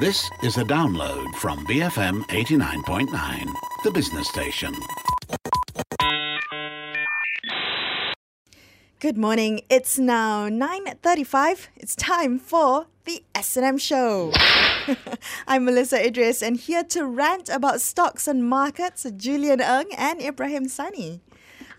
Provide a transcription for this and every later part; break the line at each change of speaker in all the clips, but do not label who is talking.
This is a download from BFM 89.9, the business station.
Good morning. It's now 9:35. It's time for the S&M show. I'm Melissa Idris and here to rant about stocks and markets Julian Ng and Ibrahim Sani.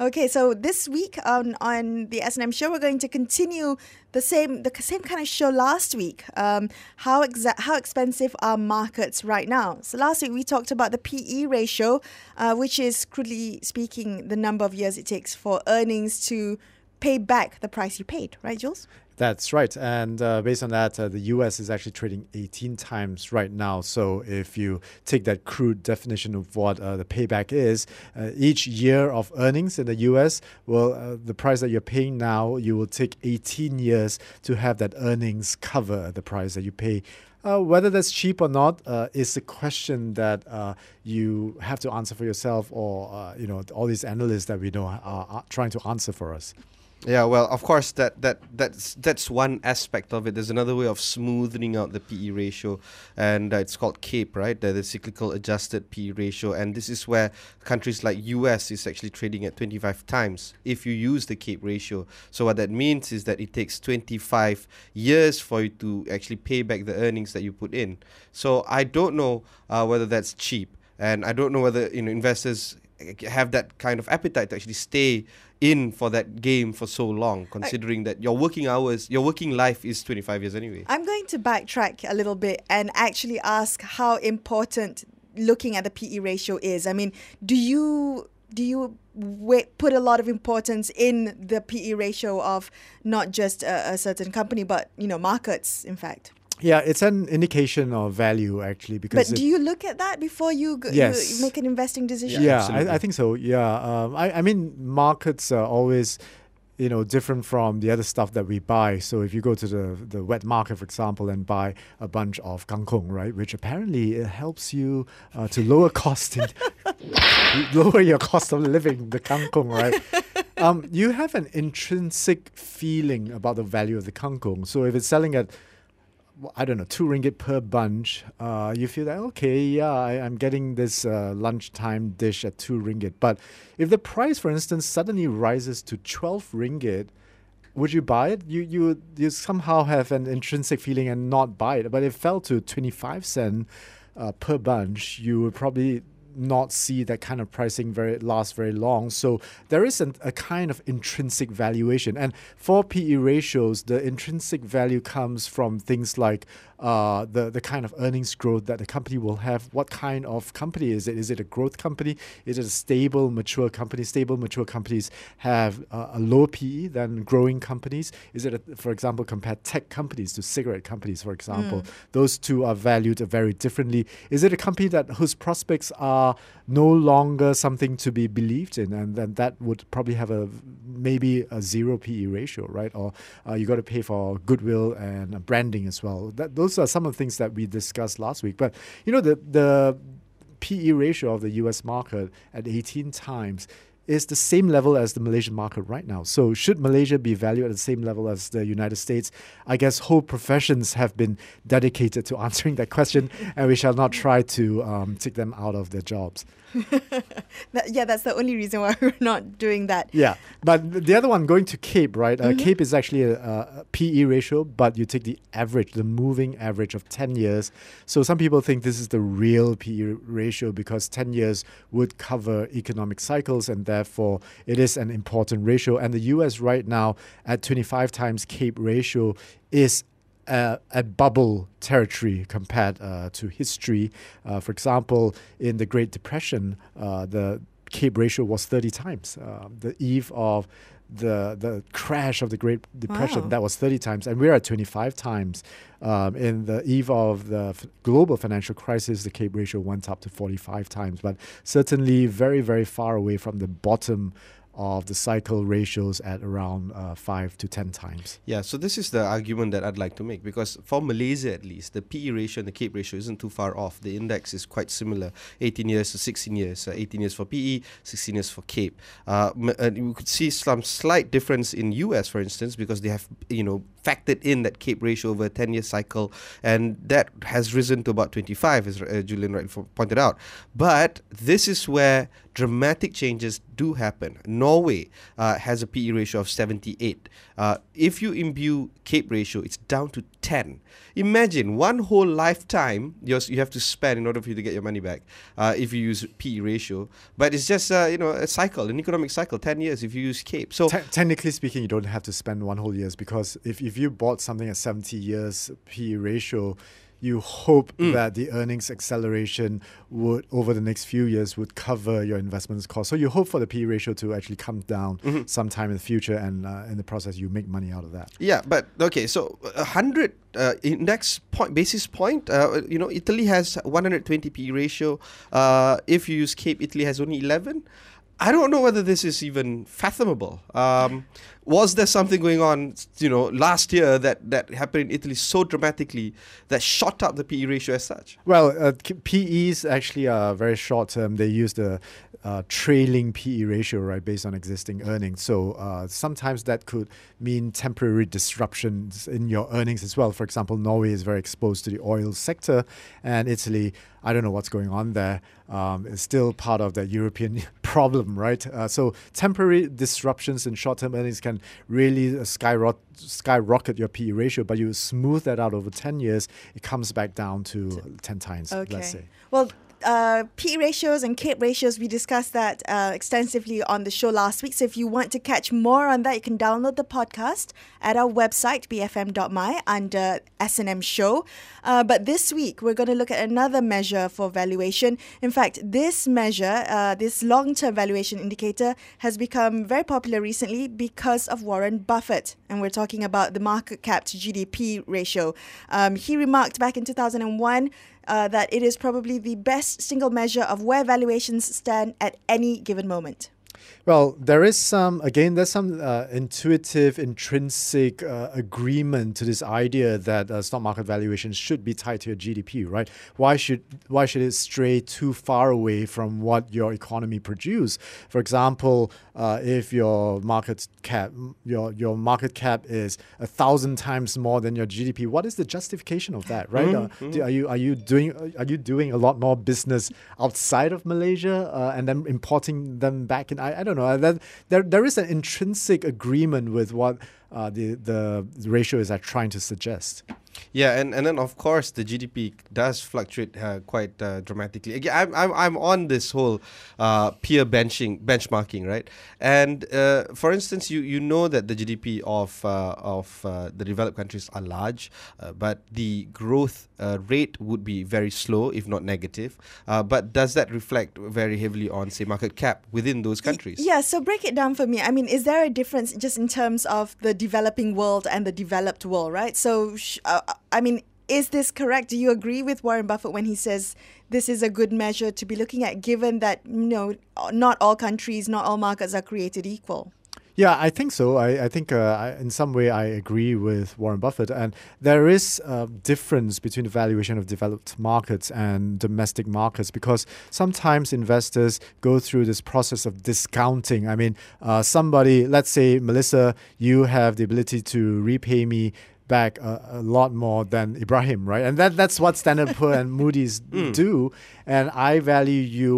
Okay, so this week on on the S&M show, we're going to continue the same the same kind of show last week. Um, how exa- how expensive are markets right now? So last week we talked about the PE ratio, uh, which is crudely speaking the number of years it takes for earnings to pay back the price you paid, right, Jules?
That's right. And uh, based on that, uh, the US is actually trading 18 times right now. So if you take that crude definition of what uh, the payback is, uh, each year of earnings in the US, well, uh, the price that you're paying now, you will take 18 years to have that earnings cover the price that you pay. Uh, whether that's cheap or not uh, is a question that uh, you have to answer for yourself, or uh, you know all these analysts that we know are, are trying to answer for us.
Yeah, well, of course, that, that that's that's one aspect of it. There's another way of smoothing out the PE ratio, and uh, it's called CAPE, right? The, the cyclical adjusted PE ratio, and this is where countries like US is actually trading at 25 times if you use the CAPE ratio. So what that means is that it takes 25 years for you to actually pay back the earnings that you put in. So I don't know uh, whether that's cheap, and I don't know whether you know investors have that kind of appetite to actually stay in for that game for so long, considering that your working hours, your working life is 25 years anyway.
I'm going to backtrack a little bit and actually ask how important looking at the PE ratio is. I mean, do you do you put a lot of importance in the PE ratio of not just a, a certain company, but you know markets, in fact?
Yeah, it's an indication of value actually. Because
but do you look at that before you, g-
yes.
you make an investing decision?
Yeah, I, I, think so. Yeah, um, I, I mean markets are always you know different from the other stuff that we buy. So if you go to the the wet market, for example, and buy a bunch of kangkong, right, which apparently it helps you uh, to lower cost, in, lower your cost of living, the kangkong, right. Um, you have an intrinsic feeling about the value of the kangkong. So if it's selling at I don't know, two ringgit per bunch, uh, you feel that, okay, yeah, I, am getting this uh, lunchtime dish at two ringgit. But if the price, for instance, suddenly rises to 12 ringgit, would you buy it? You, you, you somehow have an intrinsic feeling and not buy it. But if it fell to 25 cent uh, per bunch, you would probably not see that kind of pricing very last very long. So there is an, a kind of intrinsic valuation. And for PE ratios, the intrinsic value comes from things like uh, the the kind of earnings growth that the company will have. What kind of company is it? Is it a growth company? Is it a stable, mature company? Stable, mature companies have uh, a lower PE than growing companies. Is it, a, for example, compare tech companies to cigarette companies, for example? Mm. Those two are valued very differently. Is it a company that whose prospects are no longer something to be believed in, and then that would probably have a maybe a zero PE ratio, right? Or uh, you got to pay for goodwill and branding as well. That those are some of the things that we discussed last week. But you know the the PE ratio of the U.S. market at 18 times is the same level as the Malaysian market right now. So, should Malaysia be valued at the same level as the United States? I guess whole professions have been dedicated to answering that question, and we shall not try to um, take them out of their jobs.
that, yeah, that's the only reason why we're not doing that.
Yeah, but the other one going to CAPE, right? Uh, mm-hmm. CAPE is actually a, a, PE ratio, but you take the average, the moving average of 10 years. So some people think this is the real PE ratio because 10 years would cover economic cycles and therefore it is an important ratio. And the US right now at 25 times CAPE ratio is a bubble territory compared uh, to history. Uh, for example, in the Great Depression, uh, the CAPE ratio was 30 times. Uh, the eve of the the crash of the Great Depression, wow. that was 30 times, and we're at 25 times. Um, in the eve of the f- global financial crisis, the CAPE ratio went up to 45 times, but certainly very, very far away from the bottom of the cycle ratios at around uh, five to ten times.
Yeah, so this is the argument that I'd like to make because for Malaysia at least, the PE ratio and the CAPE ratio isn't too far off. The index is quite similar 18 years to 16 years, uh, 18 years for PE, 16 years for CAPE. Uh, uh, you could see some slight difference in US, for instance, because they have you know factored in that CAPE ratio over a 10 year cycle, and that has risen to about 25, as uh, Julian rightly pointed out. But this is where dramatic changes do happen. Norway uh, has a PE ratio of 78. Uh, if you imbue CAPE ratio, it's down to 10. Imagine one whole lifetime you have to spend in order for you to get your money back uh, if you use PE ratio. But it's just uh, you know a cycle, an economic cycle, 10 years if you use CAPE. So
Te- technically speaking, you don't have to spend one whole years because if, if you bought something at 70 years PE ratio, you hope
Mm.
that the earnings acceleration would over the next few years would cover your investments cost. So you hope for the PE ratio to actually come down
Mm-hmm.
sometime in the future, and uh, in the process you make money out of that.
Yeah, but okay, so a hundred uh, index point basis point. Uh, you know, Italy has 120 PE ratio. Uh, if you use Cape, Italy has only 11. I don't know whether this is even fathomable. Um, was there something going on, you know, last year that that happened in Italy so dramatically that shot up the PE ratio as such?
Well, uh, PEs actually are very short term. They use the uh, trailing PE ratio, right, based on existing earnings. So uh, sometimes that could mean temporary disruptions in your earnings as well. For example, Norway is very exposed to the oil sector, and Italy, I don't know what's going on there. Um, is still part of that European problem, right? Uh, so temporary disruptions in short-term earnings can really uh, skyrocket, skyrocket your PE ratio, but you smooth that out over 10 years, it comes back down to 10 times,
Okay.
let's say.
Well, uh, P ratios and CAPE ratios, we discussed that uh, extensively on the show last week. So if you want to catch more on that, you can download the podcast at our website, bfm.my, under S&M Show. Uh, but this week, we're going to look at another measure for valuation. In fact, this measure, uh, this long-term valuation indicator, has become very popular recently because of Warren Buffett. And we're talking about the market cap to GDP ratio. Um, he remarked back in 2001 uh, that it is probably the best single measure of where valuations stand at any given moment.
Well, there is some, again, there's some uh, intuitive, intrinsic uh, agreement to this idea that uh, stock market valuations should be tied to your GDP, right? Why should why should it stray too far away from what your economy produce? For example, uh, if your market cap your your market cap is a thousand times more than your GDP, what is the justification of that, right? Uh, do- are you are you doing are you doing a lot more business outside of Malaysia uh, and then importing them back in? I, I don't know. Uh, That, there there is an intrinsic agreement with what uh, the the ratio is trying to suggest.
Yeah, and, and then of course the GDP does fluctuate uh, quite uh, dramatically. Again, I'm, I'm, I'm on this whole uh, peer benching benchmarking, right? And uh, for instance, you, you know that the GDP of uh, of uh, the developed countries are large, uh, but the growth uh, rate would be very slow, if not negative. Uh, but does that reflect very heavily on, say, market cap within those countries?
Yeah, so break it down for me. I mean, is there a difference just in terms of the developing world and the developed world, right? So, sh- uh, I mean, is this correct? Do you agree with Warren Buffett when he says this is a good measure to be looking at, given that, you know, not all countries, not all markets are created equal?
Yeah, I think so. I, I think uh, I, in some way I agree with Warren Buffett. And there is a difference between the valuation of developed markets and domestic markets because sometimes investors go through this process of discounting. I mean, uh, somebody, let's say, Melissa, you have the ability to repay me back a, a lot more than Ibrahim, right? And that that's what Standard Poor and Moody's do. And I value you,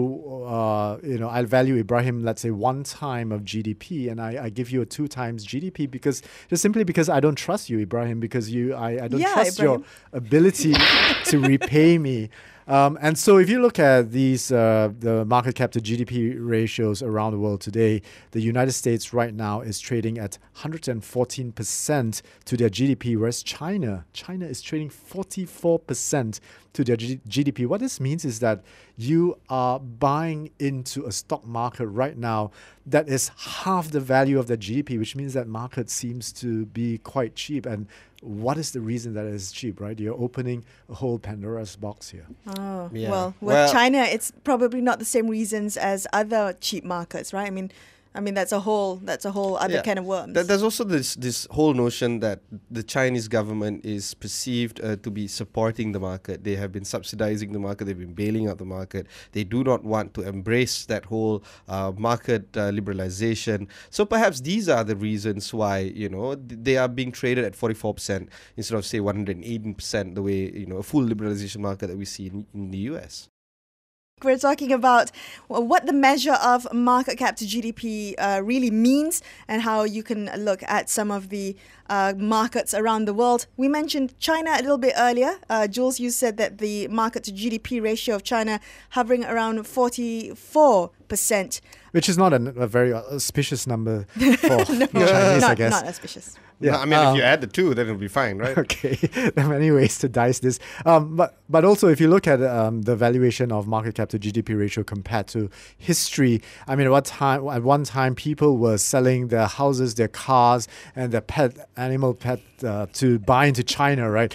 uh, you know, I value Ibrahim, let's say one time of GDP, and I, I give you a two times GDP because just simply because I don't trust you, Ibrahim, because you I, I don't
Yeah,
trust
Ibrahim.
your ability to repay me. Um, and so, if you look at these, uh, the market cap to GDP ratios around the world today, the United States right now is trading at 114% to their GDP, whereas China, China is trading 44% to their G- GDP. What this means is that you are buying into a stock market right now that is half the value of the GDP, which means that market seems to be quite cheap. And what is the reason that it is cheap, right? You're opening a whole Pandora's box here.
Oh,
Yeah.
well, with
Well-
China, it's probably not the same reasons as other cheap markets, right? I mean, I mean, that's a whole that's a whole other
Yeah.
kind of worms.
Th- There's also this this whole notion that the Chinese government is perceived uh, to be supporting the market. They have been subsidizing the market. They've been bailing out the market. They do not want to embrace that whole uh, market uh, liberalization. So perhaps these are the reasons why you know th- they are being traded at 44 percent instead of say 118 percent, the way you know a full liberalization market that we see in, in the U.S.
We're talking about what the measure of market cap to GDP uh, really means and how you can look at some of the uh, markets around the world. We mentioned China a little bit earlier. Uh, Jules, you said that the market to GDP ratio of China hovering around 44%.
Which is not a, a very auspicious number for
no,
Chinese,
not,
I guess.
not auspicious.
Yeah,
I mean,
um,
if you add the two, then it'll be fine, right?
Okay, there are many ways to dice this. Um, but but also, if you look at um, the valuation of market cap to GDP ratio compared to history, I mean, at what time at one time people were selling their houses, their cars, and their pet animal pet uh, to buy into China, right?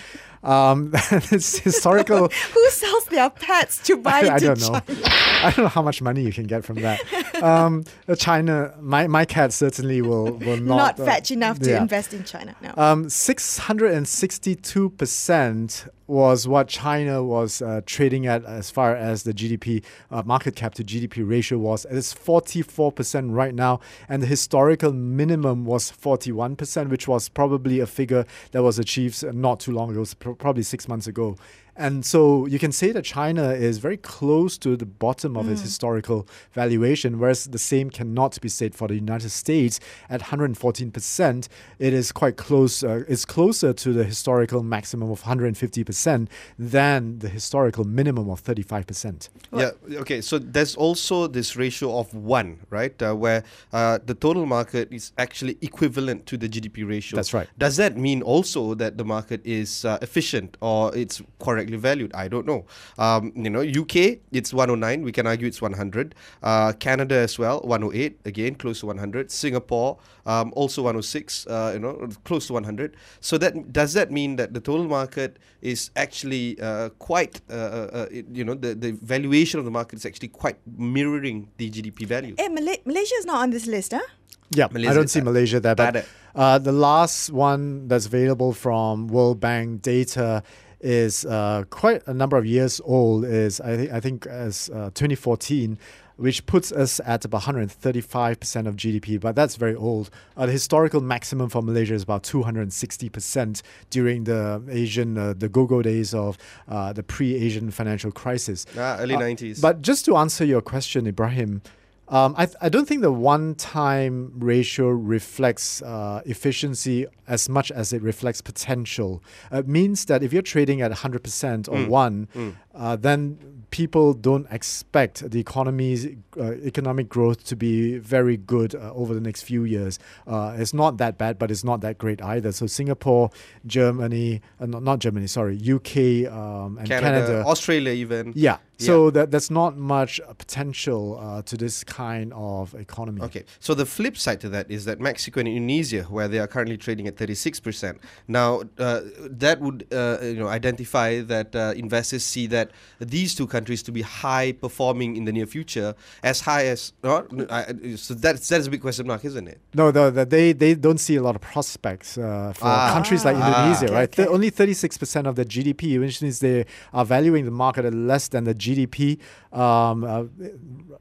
Um, it's historical.
Who sells their pets to buy
I, I don't know.
China?
I don't know how much money you can get from that. Um, uh, China, my, my cat certainly will will not
Not, fetch enough to
yeah.
invest in China. No.
Um, 662% was what China was uh, trading at as far as the GDP uh, market cap to GDP ratio was. It is 44% right now, and the historical minimum was 41%, which was probably a figure that was achieved not too long ago, probably six months ago. And so you can say that China is very close to the bottom of its historical valuation, whereas the same cannot be said for the United States at 114%. It is quite close, uh, it's closer to the historical maximum of 150% than the historical minimum of 35%.
Yeah. Okay. So there's also this ratio of one, right, uh, where uh, the total market is actually equivalent to the GDP ratio.
That's right.
Does that mean also that the market is uh, efficient or it's correctly valued? I don't know. Um, you know, UK it's 109. We can argue it's 100. Uh, Canada as well 108. Again, close to 100. Singapore um, also 106. Uh, you know, close to 100. So that does that mean that the total market is actually uh, quite uh, uh, uh, it- you know the the valuation of the market is actually quite mirroring the GDP value.
Eh, Mala- Malaysia is not on this list, huh?
Yeah, I don't see
bad-
Malaysia there,
bad
but uh, the last one that's available from World Bank data is uh, quite a number of years old. Is I think I think as uh, 2014. Which puts us at about 135% of GDP, but that's very old. Uh, the historical maximum for Malaysia is about 260% during the Asian, uh, the go-go days of uh, the pre-Asian financial crisis.
Ah, early
Uh,
90s.
But just to answer your question, Ibrahim, um, I, th- I don't think the one time ratio reflects uh, efficiency as much as it reflects potential. It means that if you're trading at 100% or one, Uh, then people don't expect the economy's uh, economic growth to be very good uh, over the next few years. Uh, it's not that bad, but it's not that great either. So Singapore, Germany, uh, not, not Germany, sorry, UK um, and
Canada,
Canada
Australia, even.
yeah. So that there's not much potential uh, to this kind of economy.
Okay, so the flip side to that is that Mexico and Indonesia, where they are currently trading at 36%, now uh, that would uh, you know identify that uh, investors see that these two countries to be high performing in the near future, as high as uh, I- so that's that's a big question mark, isn't it?
No, the, the, they they don't see a lot of prospects uh, for
Ah.
countries like
Ah.
Indonesia,
Okay,
right?
okay.
They're only 36% of the GDP, which means they are valuing the market at less than the GDP. Um, uh,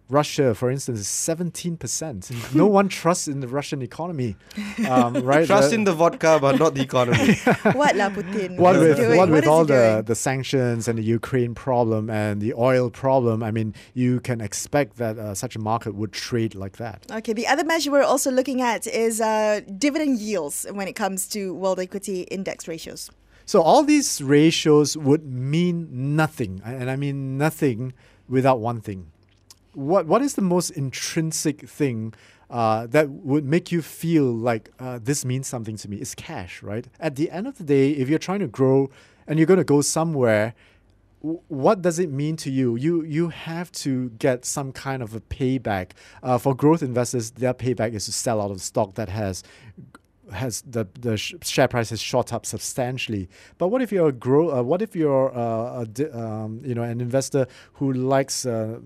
Russia, for instance, is 17%. no one trusts in the Russian economy, um, right?
Trust
The-
in the vodka, but not the economy.
what lah Putin?
what
is he
with
doing?
what
What
with
is
all the, the sanctions and the Ukraine problem and the oil problem, I mean, you can expect that uh, such a market would trade like that.
Okay, the other measure we're also looking at is uh, dividend yields when it comes to world equity index ratios.
So all these ratios would mean nothing, and I mean nothing without one thing. What what is the most intrinsic thing uh, that would make you feel like uh, this means something to me? It's cash, right? At the end of the day, if you're trying to grow and you're going to go somewhere, what does it mean to you? You you have to get some kind of a payback. Uh, for growth investors, their payback is to sell out of stock that has has the the sh- share price has shot up substantially. But what if you're a grow? Uh, what if you're uh, a um, you know an investor who likes uh,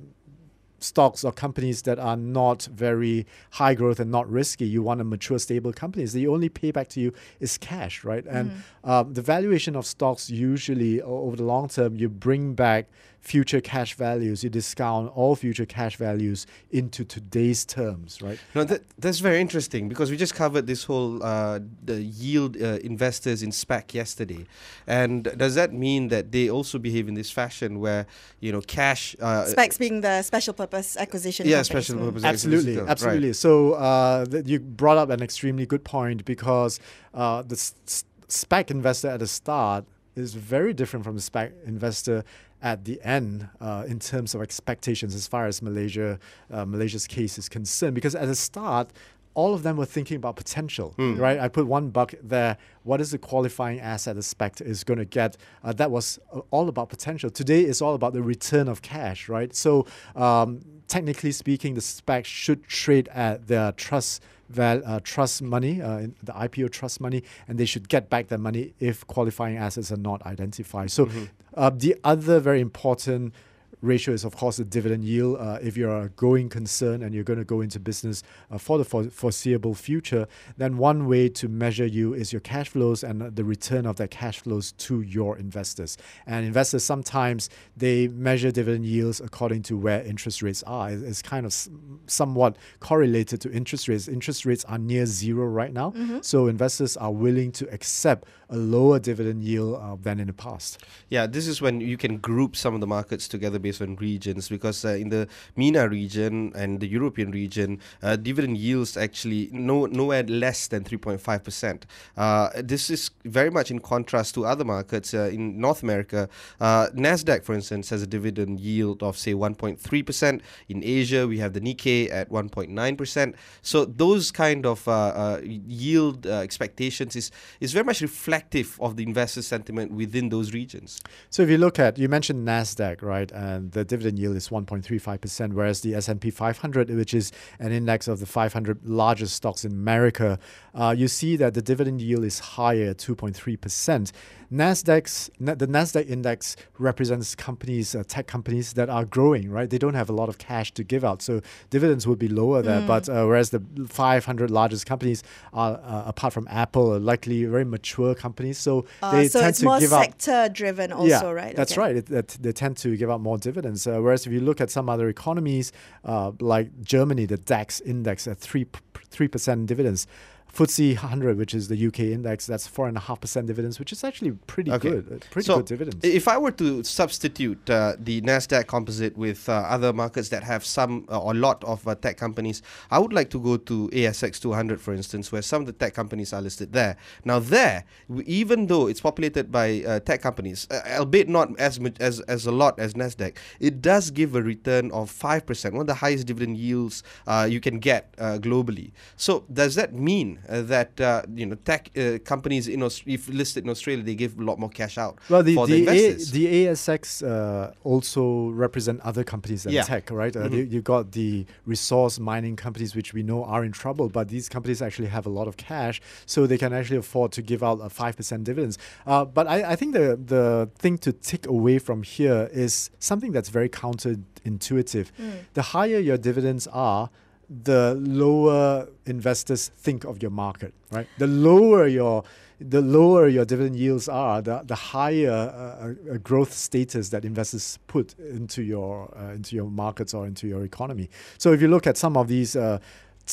stocks or companies that are not very high growth and not risky. You want a mature, stable companies. The only payback to you is cash, right? And um, the valuation of stocks usually over the long term, you bring back future cash values. You discount all future cash values into today's terms, right?
No, that, that's very interesting because we just covered this whole uh, the yield uh, investors in SPAC yesterday, and does that mean that they also behave in this fashion where you know cash? Uh,
SPACs being the special purpose acquisition.
yeah,
companies.
special
Mm.
purpose.
Absolutely,
acquisition,
absolutely.
Right.
So uh, th- you brought up an extremely good point because uh, the s- s- SPAC investor at the start is very different from the SPAC investor at the end uh, in terms of expectations as far as Malaysia uh, Malaysia's case is concerned. Because at the start, all of them were thinking about potential, right? I put one buck there. What is the qualifying asset the SPAC is going to get? Uh, that was uh, all about potential. Today is all about the return of cash, right? So um, technically speaking, the SPAC should trade at their trust val- uh, trust money, uh, in the IPO trust money, and they should get back their money if qualifying assets are not identified. So uh, the other very important ratio is of course the dividend yield. Uh, if you're a going concern and you're going to go into business uh, for the for- foreseeable future, then one way to measure you is your cash flows and the return of that cash flows to your investors. And investors sometimes they measure dividend yields according to where interest rates are. It's kind of somewhat correlated to interest rates. Interest rates are near zero right now, so investors are willing to accept a lower dividend yield uh, than in the past.
Yeah, this is when you can group some of the markets together based on regions because uh, in the MENA region and the European region, uh, dividend yields actually no nowhere less than 3.5%. Uh, this is very much in contrast to other markets uh, in North America. Uh, Nasdaq, for instance, has a dividend yield of say 1.3%. In Asia, we have the Nikkei at 1.9%. So those kind of yield expectations is is very much reflective of the investor sentiment within those regions.
So if you look at, you mentioned Nasdaq, right, and the dividend yield is 1.35%, whereas the S&P 500, which is an index of the 500 largest stocks in America, uh, you see that the dividend yield is higher, 2.3%. Nasdaq's the Nasdaq index represents companies, uh, tech companies that are growing, right? They don't have a lot of cash to give out, so dividends would be lower there. But uh, whereas the 500 largest companies are, uh, apart from Apple, are likely very mature companies, so
Uh,
they
so
tend
it's
to
more
give out
sector driven also,
yeah,
right?
That's
Okay.
right. It, that they tend to give out more dividends. Uh, whereas if you look at some other economies, uh, like Germany, the DAX index at three three percent dividends. FTSE 100, which is the UK index, that's four and a half percent dividends, which is actually pretty
Okay.
good. uh, Pretty
so
good dividends.
If I were to substitute uh, the Nasdaq composite with uh, other markets that have some uh, or a lot of uh, tech companies, I would like to go to ASX 200, for instance, where some of the tech companies are listed there. Now, there, even though it's populated by uh, tech companies, uh, albeit not as much as as a lot as Nasdaq, it does give a return of five percent, one of the highest dividend yields uh, you can get uh, globally. So, does that mean uh, that uh, you know tech uh, companies in Aus- if listed in Australia, they give a lot more cash out
Well, the
for the,
the, A, the ASX uh, also represent other companies than
Yeah.
tech, right? Uh,
Mhm.
you, you got the resource mining companies, which we know are in trouble, but these companies actually have a lot of cash, so they can actually afford to give out a five percent dividends. Uh, but I, I think the the thing to take away from here is something that's very counterintuitive. The higher your dividends are, the lower investors think of your market, right? The lower your the lower your dividend yields are, the, the higher uh, uh, growth status that investors put into your uh, into your markets or into your economy. So if you look at some of these uh,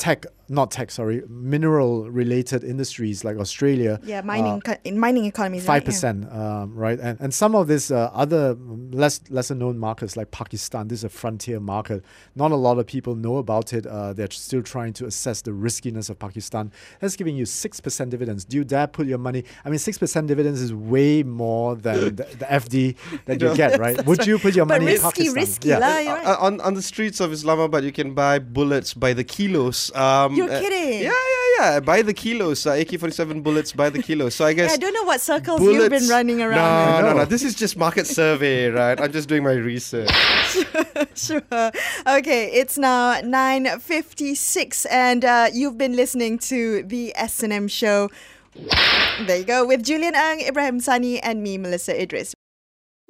tech, not tech, sorry, mineral related industries like Australia,
Yeah,
uh,
mining co- in mining economies.
Five
right? Yeah.
percent, um, right? And and some of these uh, other less lesser known markets like Pakistan, this is a frontier market. Not a lot of people know about it. Uh, they're still trying to assess the riskiness of Pakistan. That's giving you six percent dividends. Do you dare put your money? I mean, six percent dividends is way more than the, the FD that you get, right? Would you put your
But
money in
risky,
Pakistan?
risky
Yeah.
lah, right.
Uh, on on the streets of Islamabad, you can buy bullets by the kilos. Um,
You're
uh,
kidding.
Yeah, yeah, yeah. By the kilos. Uh, AK-47 bullets by the kilo. So I guess.
I don't know what circles you've been running around.
No,
I
no, no. This is just market survey, right? I'm just doing my research.
sure. Okay, it's now 9.56 and uh, you've been listening to the S&M show. There you go, with Julian Ng, Ibrahim Sani and me, Melissa Idris.